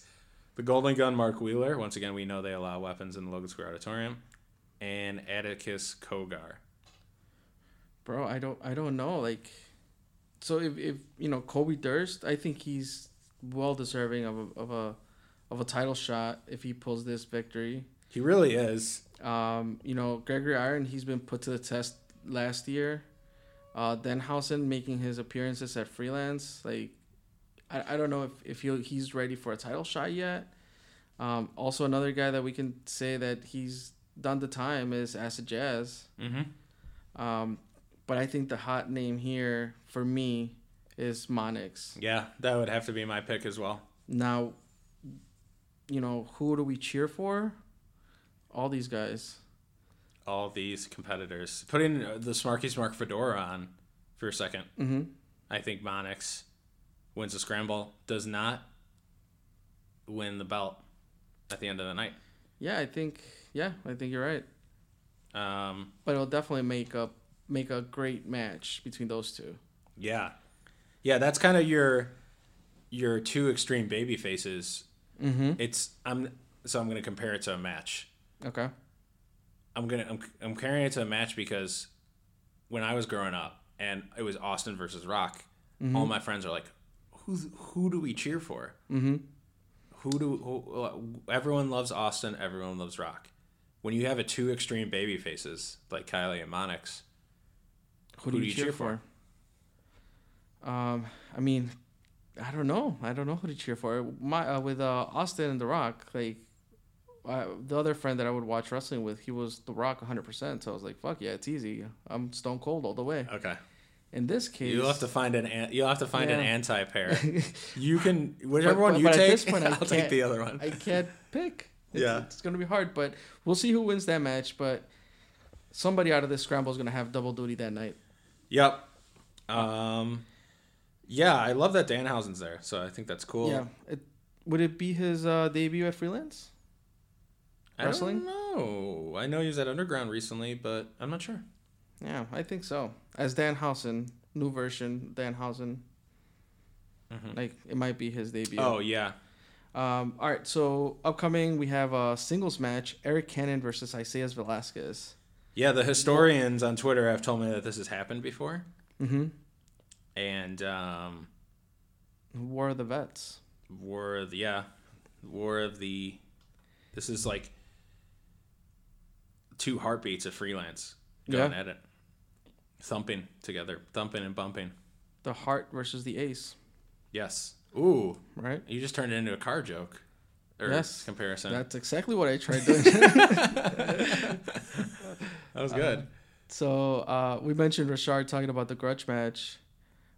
the Golden Gun Mark Wheeler. Once again, we know they allow weapons in the Logan Square Auditorium, and Atticus Cogar. bro. I don't, I don't know. Like, so if, if you know Kobe Durst, I think he's well deserving of a, of a of a title shot if he pulls this victory. He really is. Um, you know, Gregory Iron, he's been put to the test last year. Uh, Danhausen making his appearances at freelance. Like, I, I don't know if, if he he's ready for a title shot yet. Um, also, another guy that we can say that he's done the time is Acid Jazz. Mm-hmm. Um, but I think the hot name here for me is Monix. Yeah, that would have to be my pick as well. Now, you know, who do we cheer for? All these guys. All these competitors. Putting the Smarky Smark fedora on for a second. Mm-hmm. I think Monix wins the scramble, does not win the belt at the end of the night. Yeah, I think. Yeah, I think you're right. Um, But it'll definitely make up make a great match between those two. yeah, yeah, that's kind of your your two extreme baby faces. Mm-hmm. It's I'm so I'm gonna compare it to a match. Okay. I'm gonna I'm, I'm comparing it to a match because when I was growing up and it was Austin versus Rock, all my friends are like, who's who do we cheer for? Mm-hmm. Who do who, everyone loves Austin? Everyone loves Rock. When you have a two extreme baby faces like Kylie and Monix, Who do, you, cheer, for? Um, I mean, I don't know. I don't know who to cheer for. My uh, with uh, Austin and The Rock, like uh, the other friend that I would watch wrestling with, he was The Rock 100%. So I was like, fuck yeah, it's easy. I'm Stone Cold all the way. okay, In this case, you'll have to find an an- you'll have to find an anti pair. you can whichever But- one but- you but at this point, I I'll take the other one. I can't pick. It's, Yeah. it's gonna be hard, but we'll see who wins that match. But somebody out of this scramble is gonna have double duty that night. Yep. Um, yeah, I love that Danhausen's there, so I think that's cool. Yeah. It, would it be his uh, debut at freelance? I Wrestling? don't know. I know he was at Underground recently, but I'm not sure. Yeah, I think so. As Danhausen, new version Danhausen. Like it might be his debut. Mm-hmm. Oh yeah, Um, all right, so upcoming we have a singles match: Eric Cannon versus Isaias Velasquez. yeah. The historians on Twitter have told me that this has happened before, Mm-hmm. And um, War of the Vets. War of the yeah, War of the. This is like two heartbeats of freelance going Yeah. at it, thumping together, thumping and bumping. The Heart versus the Ace. Yes. Ooh, Right. you just turned it into a car joke. Or Yes. comparison. That's exactly what I tried doing. that was good. so uh, we mentioned Rashard talking about the grudge match.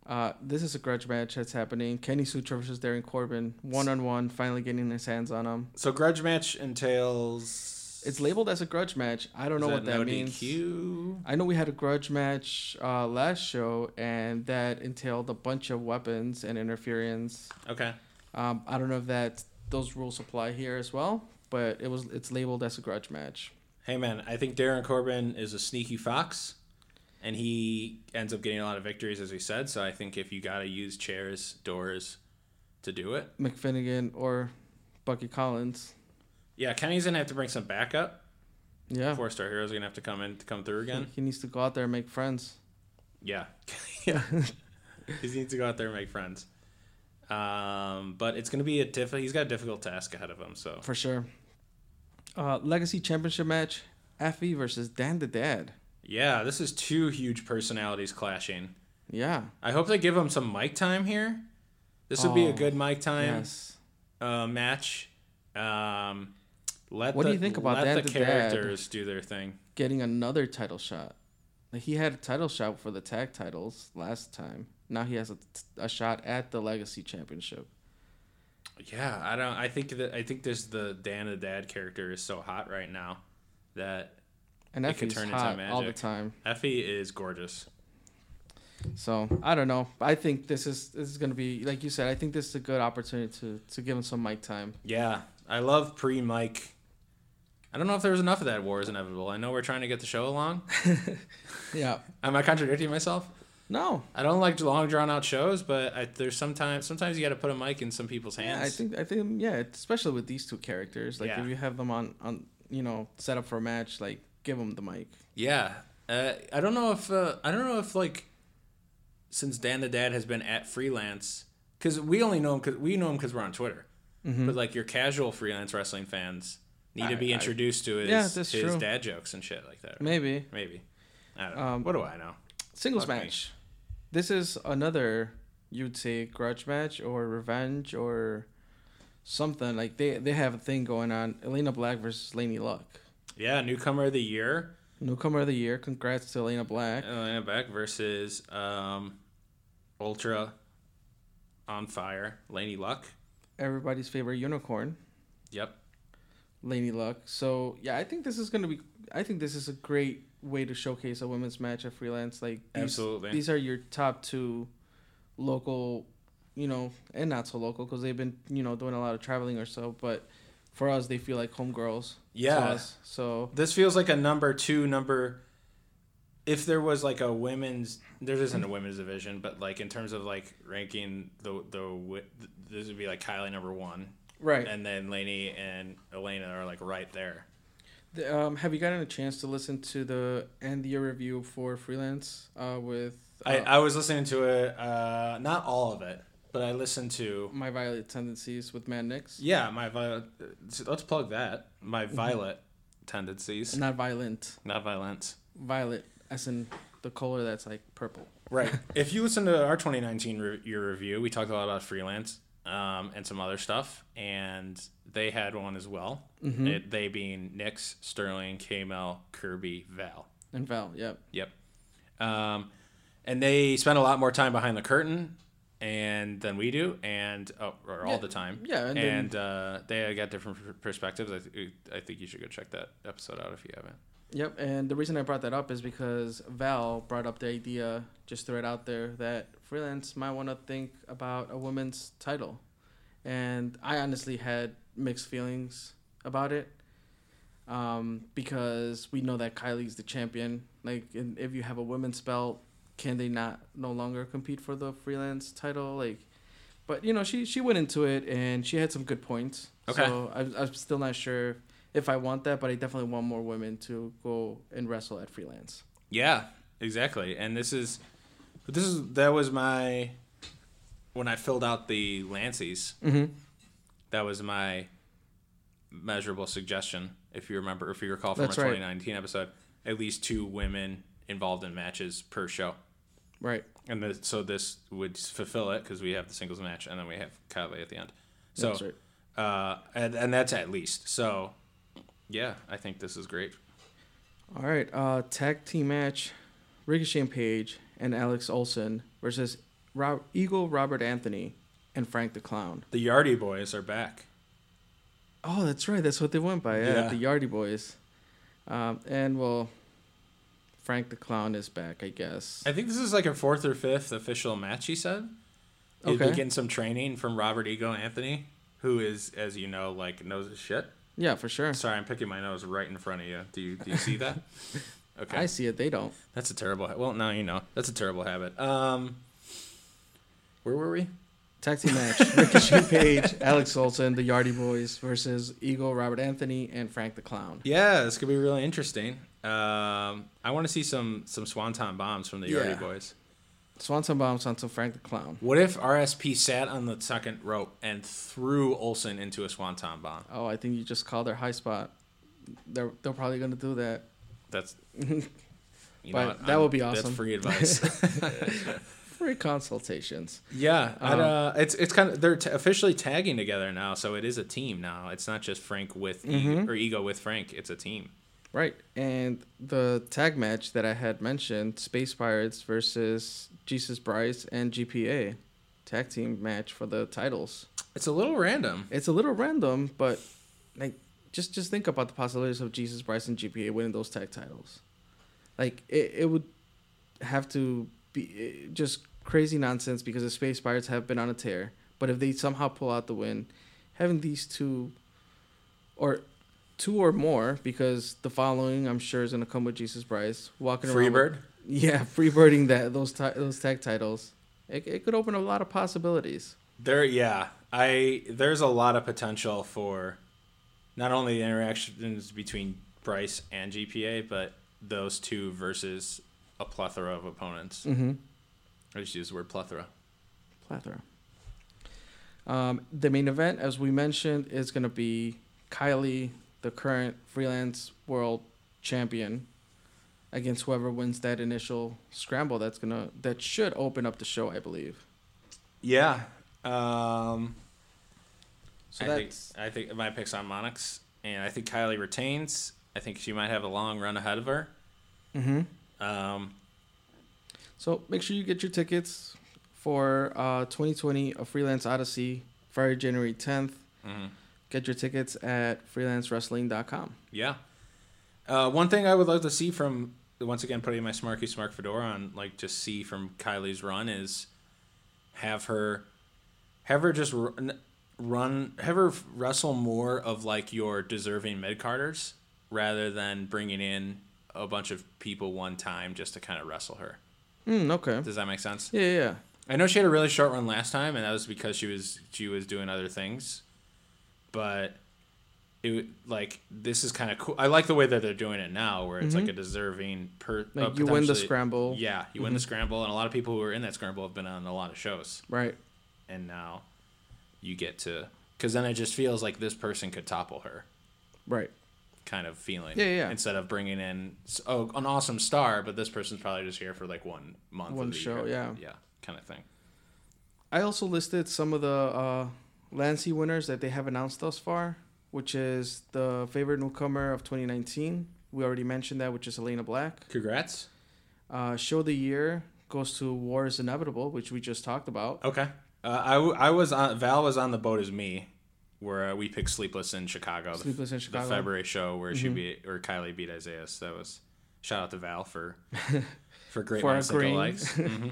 Uh, this is a grudge match that's happening. Kenny Sutra versus Darin Corbin, one on one, finally getting his hands on him. So grudge match entails. It's labeled as a grudge match. I don't know what that no means. DQ? I know we had a grudge match uh, last show, and that entailed a bunch of weapons and interference. Okay. Um, I don't know if that those rules apply here as well, but it was it's labeled as a grudge match. Hey man, I think Darin Corbin is a sneaky fox, and he ends up getting a lot of victories, as we said. So I think if you got to use chairs, doors, to do it, McFinnigan or Bucky Collins. yeah, Kenny's gonna have to bring some backup. Yeah, Four star heroes are gonna have to come in to come through again. he needs to go out there and make friends. Yeah, yeah. he needs to go out there and make friends. Um, but it's gonna be a diff. He's got a difficult task ahead of him. So for sure. Uh, Legacy Championship match: Effie versus Dan the Dad. Yeah, this is two huge personalities clashing. Yeah. I hope they give him some mic time here. This would be a Oh, good mic time Yes. uh, match. Um, let What do you think about let Dan the the characters do their thing? Getting another title shot. He had a title shot for the tag titles last time. Now he has a, a shot at the Legacy Championship. Yeah, I don't. I think that I think this the Dan the Dad character is so hot right now that And It could Effie's turn into hot all the time. Effie is gorgeous. So I don't know. I think this is this is gonna be like you said. I think this is a good opportunity to to give him some mic time. Yeah, I love pre mic. I don't know if there was enough of that. War is inevitable. I know we're trying to get the show along. Yeah. Am I contradicting myself? No. I don't like long drawn out shows, but I, there's sometimes sometimes you got to put a mic in some people's hands. Yeah, I think I think yeah, especially with these two characters. Like Yeah. if you have them on on you know set up for a match, like give him the mic. Yeah, uh, I don't know if uh, I don't know if like since Dan the Dad has been at freelance because we only know him because we know him because we're on Twitter, but like your casual freelance wrestling fans need to I- be I- introduced to his Yeah, his true. dad jokes and shit like that. Maybe Maybe I don't know. Um, what do I know? singles Fuck me. match. This is another you'd say grudge match or revenge or something like they they have a thing going on. Elayna Black versus Laney Luck, Yeah, newcomer of the year, newcomer of the year. Congrats to Elayna Black. Elena Beck versus um, Ultra on fire, Laney Luck. Everybody's favorite unicorn. Yep. Laney Luck. So yeah, I think this is gonna be. I think this is a great way to showcase a women's match at freelance. Like these, Absolutely. these are your top two local, you know, and not so local because they've been you know doing a lot of traveling or so. But for us, they feel like homegirls. Yeah. So This feels like a number two number. If there was like a women's, there isn't a women's division, but like in terms of like ranking the the this would be like Kylie number one, right. and then Laney and Elayna are like right there. The- um, have you gotten a chance to listen to the end year review for freelance uh, with? Uh, I, I was listening to it, uh, not all of it, but I listened to My Violet Tendencies with Mad Nix. yeah my violet. Let's plug that my violet tendencies, Not violent. not violent. Violet, as in the color that's like purple. Right. if you listen to our 2019 re- year review, we talked a lot about freelance um, and some other stuff, and they had one as well. It, they being Nix, Sterling, K-Mel, Kirby, Val. And Val, yep. Yep. Um, and they spent a lot more time behind the curtain and than we do, and oh, or all Yeah, the time. yeah, and and, then- uh, they got different perspectives. I, th- I think you should go check that episode out if you haven't. Yep, and the reason I brought that up is because Val brought up the idea, just throw it out there, that freelance might want to think about a women's title. And I honestly had mixed feelings about it um, because we know that Kylie's the champion. Like, and if you have a women's belt, can they not no longer compete for the freelance title? Like, but you know, she she went into it and she had some good points. Okay. So I'm, I'm still not sure if I want that, but I definitely want more women to go and wrestle at freelance. Yeah, exactly. And this is this is that was my when I filled out the Lanceys. Mm-hmm. That was my measurable suggestion. If you remember, if you recall from That's our right. 2019 episode, at least two women involved in matches per show. Right. And this, so this would fulfill it because we have the singles match and then we have Kylie at the end. So, That's right. uh, and, and that's at least. So, yeah, I think this is great. All right. Uh, tag team match: Ricky Shane Page and Alex Olson versus Rob- Ego Robert Anthony and Frank the Clown. The Yardy boys are back. Oh, that's right. That's what they went by. Yeah, Yeah. the Yardy Boys. Um, and well, Frank the Clown is back, I guess. I think this is like a fourth or fifth official match. He said. He'd Okay. be getting some training from Robert Ego Anthony, who is, as you know, like knows his shit. Yeah, for sure. Sorry, I'm picking my nose right in front of you. Do you do you see that? Okay, I see it. They don't. that's a terrible. Ha- well, now you know that's a terrible habit. Um, where were we? Tag team match: Ricky Shane Page, Alex Olson, the Yardy Boys versus Ego Robert Anthony and Frank the Clown. Yeah, this could be really interesting. Um, I want to see some some swanton bombs from the Yeah. Boys. Swanton bombs onto Frank the Clown. What if RSP sat on the second rope and threw Olson into a swanton bomb? Oh, I think you just called their high spot. They're they're probably gonna do that. That's you But what, that I'm- would be awesome. That's free advice. Free consultations. yeah, Um, uh, it's it's kind of they're t- officially tagging together now, so it is a team now. It's not just Frank with Mm-hmm. Ego, or Ego with Frank. It's a team. Right. And the tag match that I had mentioned, Space Pirates versus Jesus Bryce and GPA. Tag team match for the titles. It's a little random. It's a little random, but like just just think about the possibilities of Jesus Bryce and GPA winning those tag titles. Like it, it would have to be eh, just crazy nonsense because the Space Pirates have been on a tear. But if they somehow pull out the win, having these two or two or more, because the following I'm sure is gonna come with Jesus Bryce walking around. with- Freebird. yeah, freebirding that those ti- those tag titles. It, it could open a lot of possibilities. There, yeah, I there's a lot of potential for not only the interactions between Bryce and GPA, but those two versus a plethora of opponents. Mm-hmm. I just use the word plethora. plethora. Um, the main event, as we mentioned, is going to be Kylie, the current freelance world champion, against whoever wins that initial scramble. That's gonna that should open up the show, I believe. Yeah. Um, So I think I think my pick's on Monix, and I think Kylie retains. I think she might have a long run ahead of her. mm-hmm. Um, So make sure you get your tickets for uh, 2020 a freelance odyssey Friday January 10th. mhm. Get your tickets at freelancewrestling.com. Yeah. Uh, one thing I would love to see from once again putting my Smarky Smart fedora on, like just see from Kylie's run is have her have her just run, run have her wrestle more of like your deserving mid carders rather than bringing in a bunch of people one time just to kind of wrestle her. Mm, okay. Does that make sense? Yeah, yeah. I know she had a really short run last time, and that was because she was she was doing other things. But it like this is kind of cool. I like the way that they're doing it now, where it's like a deserving per. Mm-hmm. Like you win the scramble. Yeah, you win the scramble, and a lot of people who are in that scramble have been on a lot of shows. Right. and now you get to because then it just feels like this person could topple her Right. kind of feeling. Yeah, yeah. Instead of bringing in oh an awesome star, but this person's probably just here for like one month. of One the show, year. yeah. yeah, kind of thing. I also listed some of the uh, Lancey winners that they have announced thus far, which is the favorite newcomer of 2019. We already mentioned that, which is Elayna Black. Congrats. Uh, show of the year goes to War is Inevitable, which we just talked about. Okay. Uh, I, w- I was on Val was on the boat as me, where uh, we picked Sleepless in Chicago. the- Sleepless in Chicago. Mm-hmm. The February show where she beat or Kylie beat Isaiah. So that was shout out to Val for for great For minds think alike. Mm-hmm.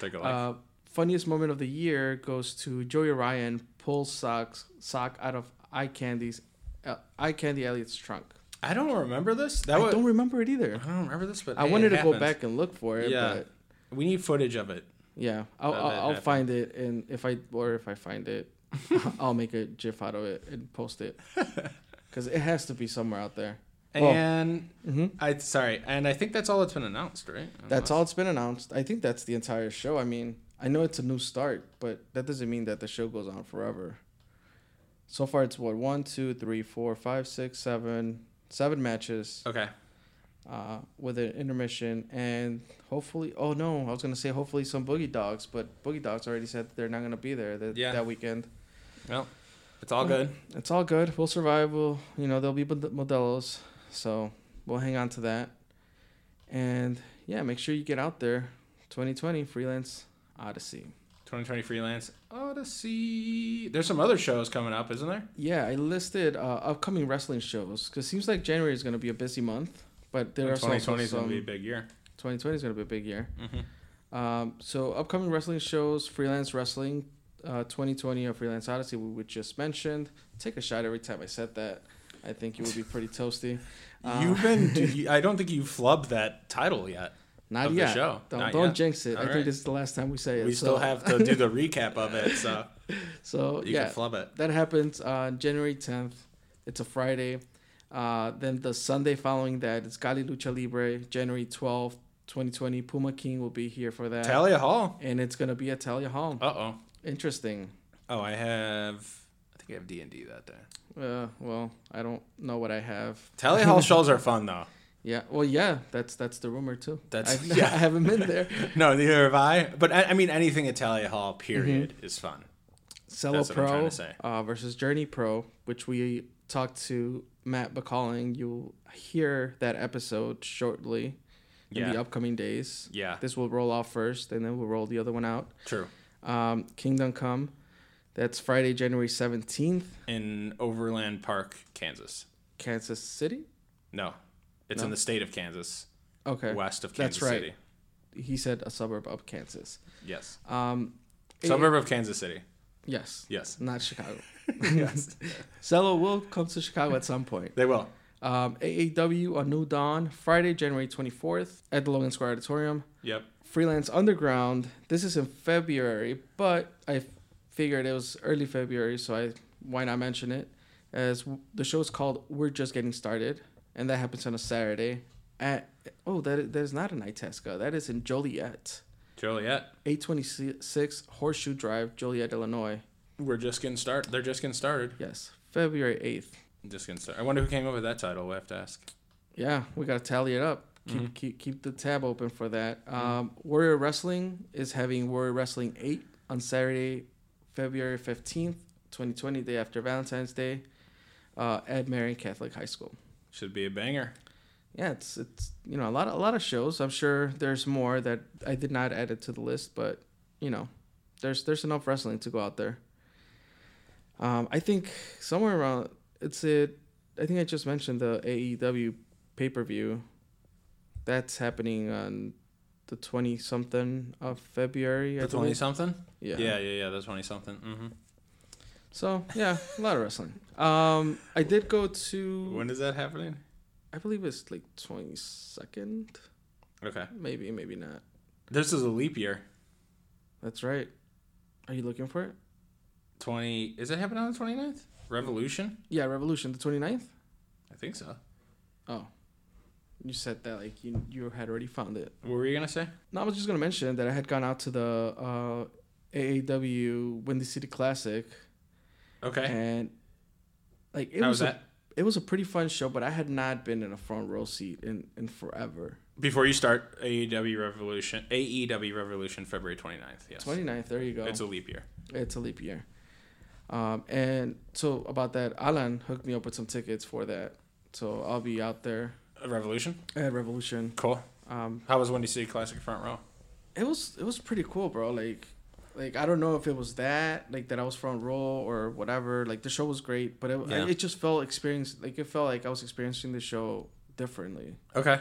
Think alike. Funniest moment of the year goes to Joey Ryan pulls socks sock out of eye candy's uh, eye candy Elliott's trunk. I don't remember this. That I was, don't remember it either. I don't remember this, but I hey, wanted to go back and look for it, Yeah. but We need footage of it. yeah, I'll I'll, I'll find it, and if I or if I find it, I'll make a gif out of it and post it because it has to be somewhere out there. And mhm. I sorry, and I think that's all that's been announced, right? That's all it's been announced. I think that's the entire show. I mean, I know it's a new start, but that doesn't mean that the show goes on forever. So far, it's what one, two, three, four, five, six, seven, seven matches Okay. uh, with an intermission, and hopefully, oh no, I was gonna say hopefully some Boogie Dogs, but Boogie Dogs already said they're not gonna be there that, Yeah. that weekend. Well, it's all good. It's all good. We'll survive. We'll, you know, there'll be mod- Modelos, so we'll hang on to that. And yeah, make sure you get out there. 2020 Freelance Odyssey. 2020 freelance Odyssey. There's some other shows coming up, isn't there? Yeah, I listed uh, upcoming wrestling shows because seems like January is going to be a busy month, but there are also 2020 is some. gonna be a big year. 2020 is going to be a big year. Mhm. Um, so upcoming wrestling shows, freelance wrestling, uh, 2020 or freelance Odyssey, we just mentioned. Take a shot every time I said that. I think you would be pretty toasty. Uh, You've been. you- I don't think you've flubbed that title yet. Not of the yet. show. Don't, Not don't yet. jinx it. I All think this is the last time we say it. We so, still have to do the recap of it, so so you yeah, can flub it. that happens on January 10th. It's a Friday. Uh, then the Sunday following that, it's Galli Lucha Libre, January 12th, 2020. Puma King will be here for that. Thalia Hall. and it's going to be at Thalia Hall. Uh oh. Interesting. Oh, I have. I think I have D and D that day. Uh, well, I don't know what I have. Thalia Hall shows are fun though. Yeah, well, yeah, that's that's the rumor too. That's- I've, yeah. I haven't been there. No, neither have I. But I, I mean, anything at Thalia Hall, period, is fun. Zelo That's what I'm Pro to say. uh, versus Journey Pro, which we talked to Matt Bacalling. You'll hear that episode shortly in Yeah. the upcoming days. Yeah. This will roll off first, and then we'll roll the other one out. True. Um, Kingdom Come, that's Friday, January 17th, In Overland Park, Kansas. Kansas City. No, it's No? in the state of Kansas, Okay. west of That's Kansas right. City. He said a suburb of Kansas. Yes. Um, Suburb of Kansas City. Yes. Yes. Not Chicago. yes. Zelo will come to Chicago at some point. They will. Um, AAW A New Dawn, Friday, January 24th at the Logan Square Auditorium. Yep. Freelance Underground, this is in February, but I figured it was early February, so I why not mention it? As the show is called We're Just Getting Started, and that happens on a Saturday. At oh, that that is not in Itasca. That is in Joliet, Joliet. 826 Horseshoe Drive, Joliet, Illinois. We're just getting started. They're just getting started. Yes, February 8th. Just getting started. I wonder who came up with that title. We'll have to ask. Yeah, we gotta tally it up. Keep Mhm. keep keep the tab open for that. Um, Warrior Wrestling is having Warrior Wrestling eight on Saturday, February fifteenth, twenty twenty, day after Valentine's Day, uh, at Marian Catholic High School. Should be a banger. Yeah, it's it's you know a lot of, a lot of shows. I'm sure there's more that I did not add it to the list, but you know, there's there's enough wrestling to go out there. Um, I think somewhere around it's it. I think I just mentioned the AEW pay per view. That's happening on the twenty something of February. The twenty something. Yeah. Yeah, yeah, yeah. The twenty something. Mm-hmm. So yeah, a lot of wrestling. Um, I did go to. When is that happening? I believe it's like twenty second. Okay. Maybe, maybe not. This is a leap year. That's right. Are you looking for it? Twenty. Is it happening on the 29th? Revolution. Yeah, Revolution, the 29th? I think so. Oh. You said that like you you had already found it. What were you gonna say? No, I was just gonna mention that I had gone out to the uh, AAW Windy City Classic, Okay. and like it How was was a, that? it was a pretty fun show. But I had not been in a front row seat in in forever. Before you start AEW Revolution, AEW Revolution, February 29th. Yes. 29th, there you go. It's a leap year. It's a leap year. Um, and so about that, Alan hooked me up with some tickets for that. So I'll be out there A Revolution. at Revolution. Cool. Um, How was Windy City Classic front row? it was it was pretty cool, bro. Like like I don't know if it was that like that I was front row or whatever. Like the show was great, but it Yeah. it just felt experienced. like it felt like I was experiencing the show differently. Okay.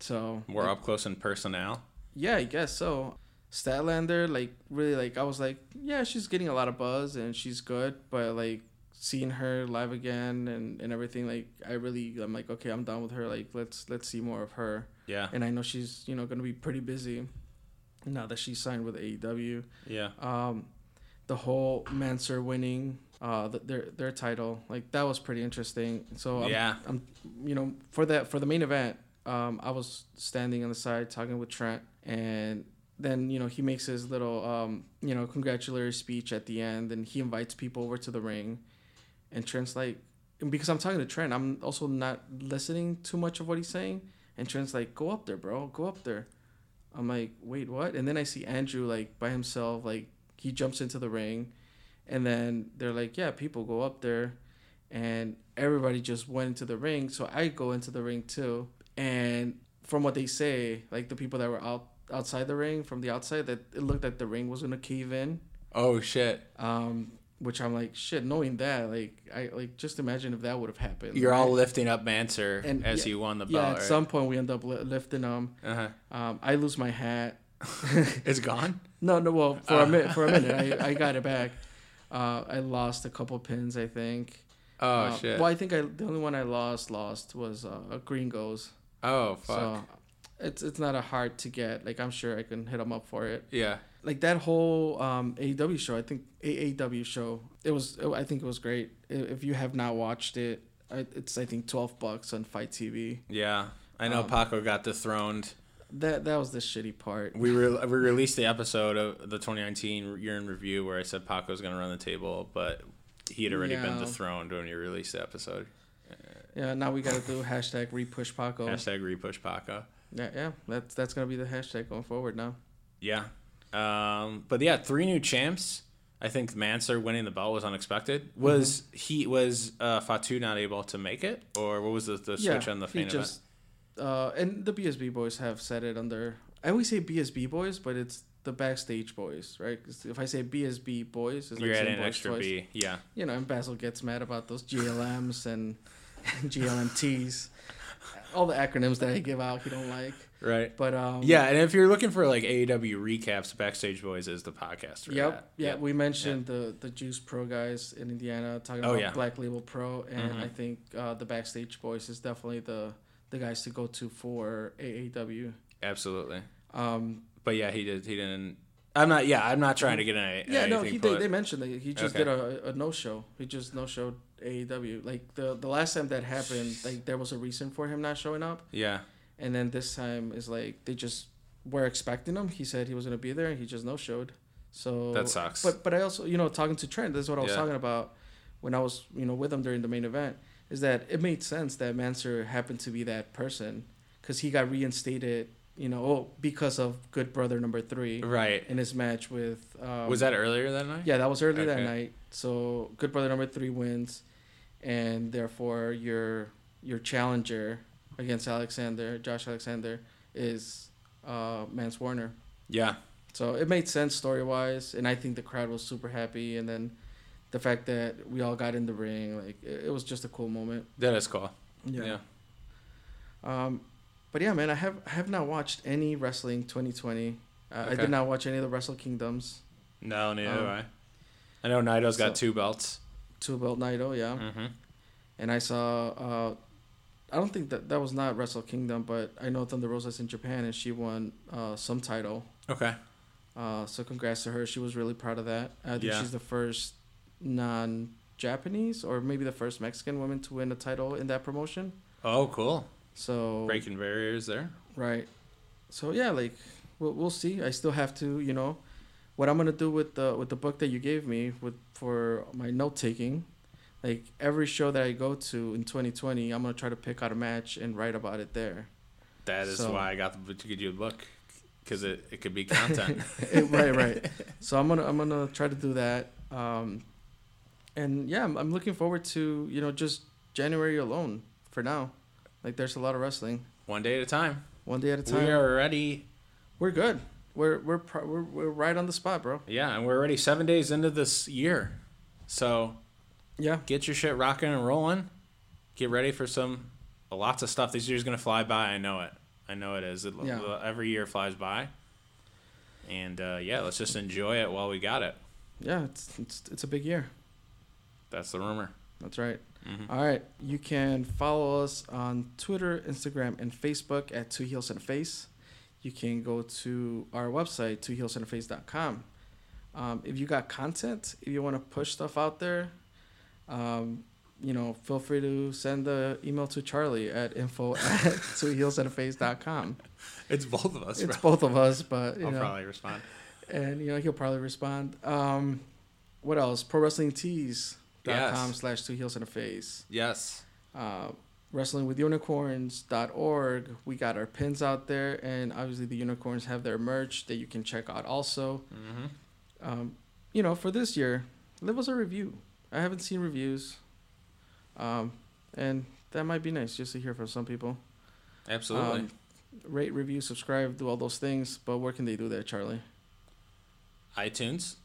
So We're up close and personal. Yeah, I guess so. Statlander, like really, like I was like, yeah, she's getting a lot of buzz and she's good, but like seeing her live again and, and everything, like I really, I'm like, okay, I'm done with her. Like let's let's see more of her. Yeah. And I know she's you know gonna be pretty busy now that she signed with AEW. Yeah. Um, the whole Manser winning uh th- their their title, like that was pretty interesting. So I'm, Yeah. I'm you know for that for the main event, um, I was standing on the side talking with Trent, and then you know he makes his little um, you know congratulatory speech at the end, and he invites people over to the ring, and Trent's like, and because I'm talking to Trent, I'm also not listening too much of what he's saying, and Trent's like, go up there, bro, go up there. I'm like, wait, what? And then I see Andrew like by himself, like he jumps into the ring, and then they're like, yeah, people go up there, and everybody just went into the ring. So I go into the ring too, and from what they say, like the people that were out outside the ring from the outside, that it looked like the ring was gonna cave in. Oh shit. Um, which I'm like, shit. Knowing that, like, I like just imagine if that would have happened. You're all lifting up Manser And as yeah- he won the Yeah, at right? some point we end up li- lifting him. uh-huh. Um, I lose my hat. It's gone. No, no. Well, for Uh. a minute, for a minute, I, I got it back. Uh, I lost a couple pins, I think. Oh Uh, shit. Well, I think I the only one I lost lost was uh, Gringos. Oh fuck. So it's it's not a hard to get. Like I'm sure I can hit them up for it. yeah. Like that whole um, AEW show, I think AAW show. It was. I think it was great. If you have not watched it, it's I think twelve bucks on FITE TV. Yeah. I know Um, Paco got dethroned. That that was the shitty part. We re- we released the episode of the 2019 year in review where I said Paco's gonna run the table, but he had already been dethroned when we released the episode. Yeah. Now we got to do hashtag repush Paco. Hashtag repush Paco. Yeah, yeah. That's that's gonna be the hashtag going forward now. Yeah. Um, but yeah, three new champs. I think Manser winning the belt was unexpected. Was Mm-hmm. he was uh, Fatu not able to make it, or what was the, the switch on the he just, uh, and the BSB boys have said it under. I always say BSB boys, but it's the backstage boys, right? 'Cause if I say BSB boys, it's You're saying adding an extra twice. B. Yeah. You know, and Basil gets mad about those GLMs and GLMTs, all the acronyms that I give out. He don't like, Right. but um, Yeah, and if you're looking for like AEW recaps, Backstage Boys is the podcast. For Yep. that. Yeah, Yep. we mentioned the the Juice Pro guys in Indiana talking Oh, about yeah. Mm-hmm. Black Label Pro, and I think uh, the Backstage Boys is definitely the the guys to go to for AAW. Absolutely. Um, But yeah, he did. He didn't. I'm not. Yeah, I'm not trying to get any. yeah, no, he they, they mentioned that he just Okay. did a, a no show. He just no showed AEW. Like the the last time that happened, like there was a reason for him not showing up, Yeah. And then this time is like they just were expecting him. He said he was gonna be there, and he just no showed. So That sucks. But but I also you know talking to Trent, this is what I was Yeah. talking about when I was you know with him during the main event is that it made sense that Mansour happened to be that person because he got reinstated you know oh because of Good Brother number three Right. in his match with um, was that earlier that night? yeah that was early that night so Good Brother number three wins and therefore your your challenger against Alexander Josh Alexander is uh, Mance Warner. Yeah. So it made sense story wise, and I think the crowd was super happy. And then the fact that we all got in the ring, like it, it was just a cool moment. That is cool. Yeah. Um, but yeah, man, I have I have not watched any wrestling 2020. Uh, I did not watch any of the Wrestle Kingdoms. No, neither Um, I. I know Naito's got two belts. Two Belt Naito, yeah. Mm-hmm. And I saw. Uh, I don't think that that was not Wrestle Kingdom, but I know Thunder Rosa's in Japan and she won uh, some title. Okay. Uh, so congrats to her. She was really proud of that. I think Yeah. she's the first non-Japanese or maybe the first Mexican woman to win a title in that promotion. Oh, cool. So Breaking barriers there. right. So yeah, like we'll we'll see. I still have to, you know, what I'm gonna do with the with the book that you gave me with for my note taking, like every show that I go to in 2020, I'm gonna try to pick out a match and write about it there. That is So- why I got the, to get you a book because it, it could be content. right, right. So I'm gonna I'm gonna try to do that. Um, and yeah, I'm, I'm looking forward to you know just January alone for now. Like there's a lot of wrestling, One day at a time. one day at a time. We are ready. We're good. We're we're pro- we're we're right on the spot, bro. yeah, and we're already seven days into this year. So Yeah, get your shit rocking and rolling. Get ready for some lots of stuff. This year's gonna fly by. I know it. I know it is. It, Yeah. Every year flies by. And uh, yeah, let's just enjoy it while we got it. yeah. It's it's it's a big year. That's the rumor. That's right. Mhm. All right. You can follow us on Twitter, Instagram, and Facebook at Two Heels and a Face. You can go to our website, twoheelsandface.com. Um, if you got content, if you want to push stuff out there, um, you know, feel free to send the email to Charlie at info at twoheelsandface.com. It's both of us. It's bro. both of us, but you I'll know, probably respond. and you know he'll probably respond. Um, what else? Pro Wrestling Tees. dot com Yes. slash two heels and a face Yes. uh, wrestlingwithunicorns.org. We got our pins out there, and obviously the unicorns have their merch that you can check out also. hmm Um, you know, for this year, leave us a review. I haven't seen reviews, um, and that might be nice just to hear from some people. Absolutely. Um, rate, review, subscribe, do all those things. But where can they do that, Charlie? iTunes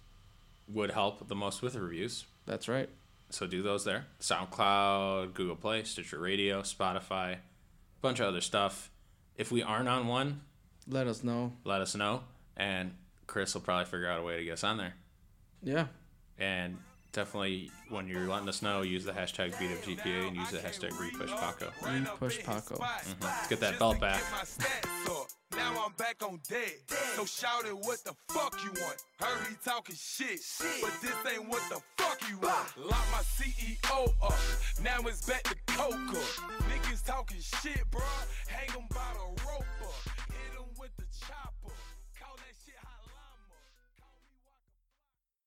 would help the most with reviews. That's right. So do those there. SoundCloud, Google Play, Stitcher Radio, Spotify, a bunch of other stuff. If we aren't on one, Let us know. let us know. And Chris will probably figure out a way to get us on there. Yeah, And definitely when you're letting us know, use the hashtag beat of GPA and use the hashtag RepushPaco. RepushPaco. Mm-hmm. Let's get that belt back. Now I'm back on dead. So shout it, what the fuck you want? Heard he talking shit, shit. but this ain't what the fuck you want. Lock my CEO up. Now it's back to Coca. Niggas talking shit, bro. Hang 'em by the rope.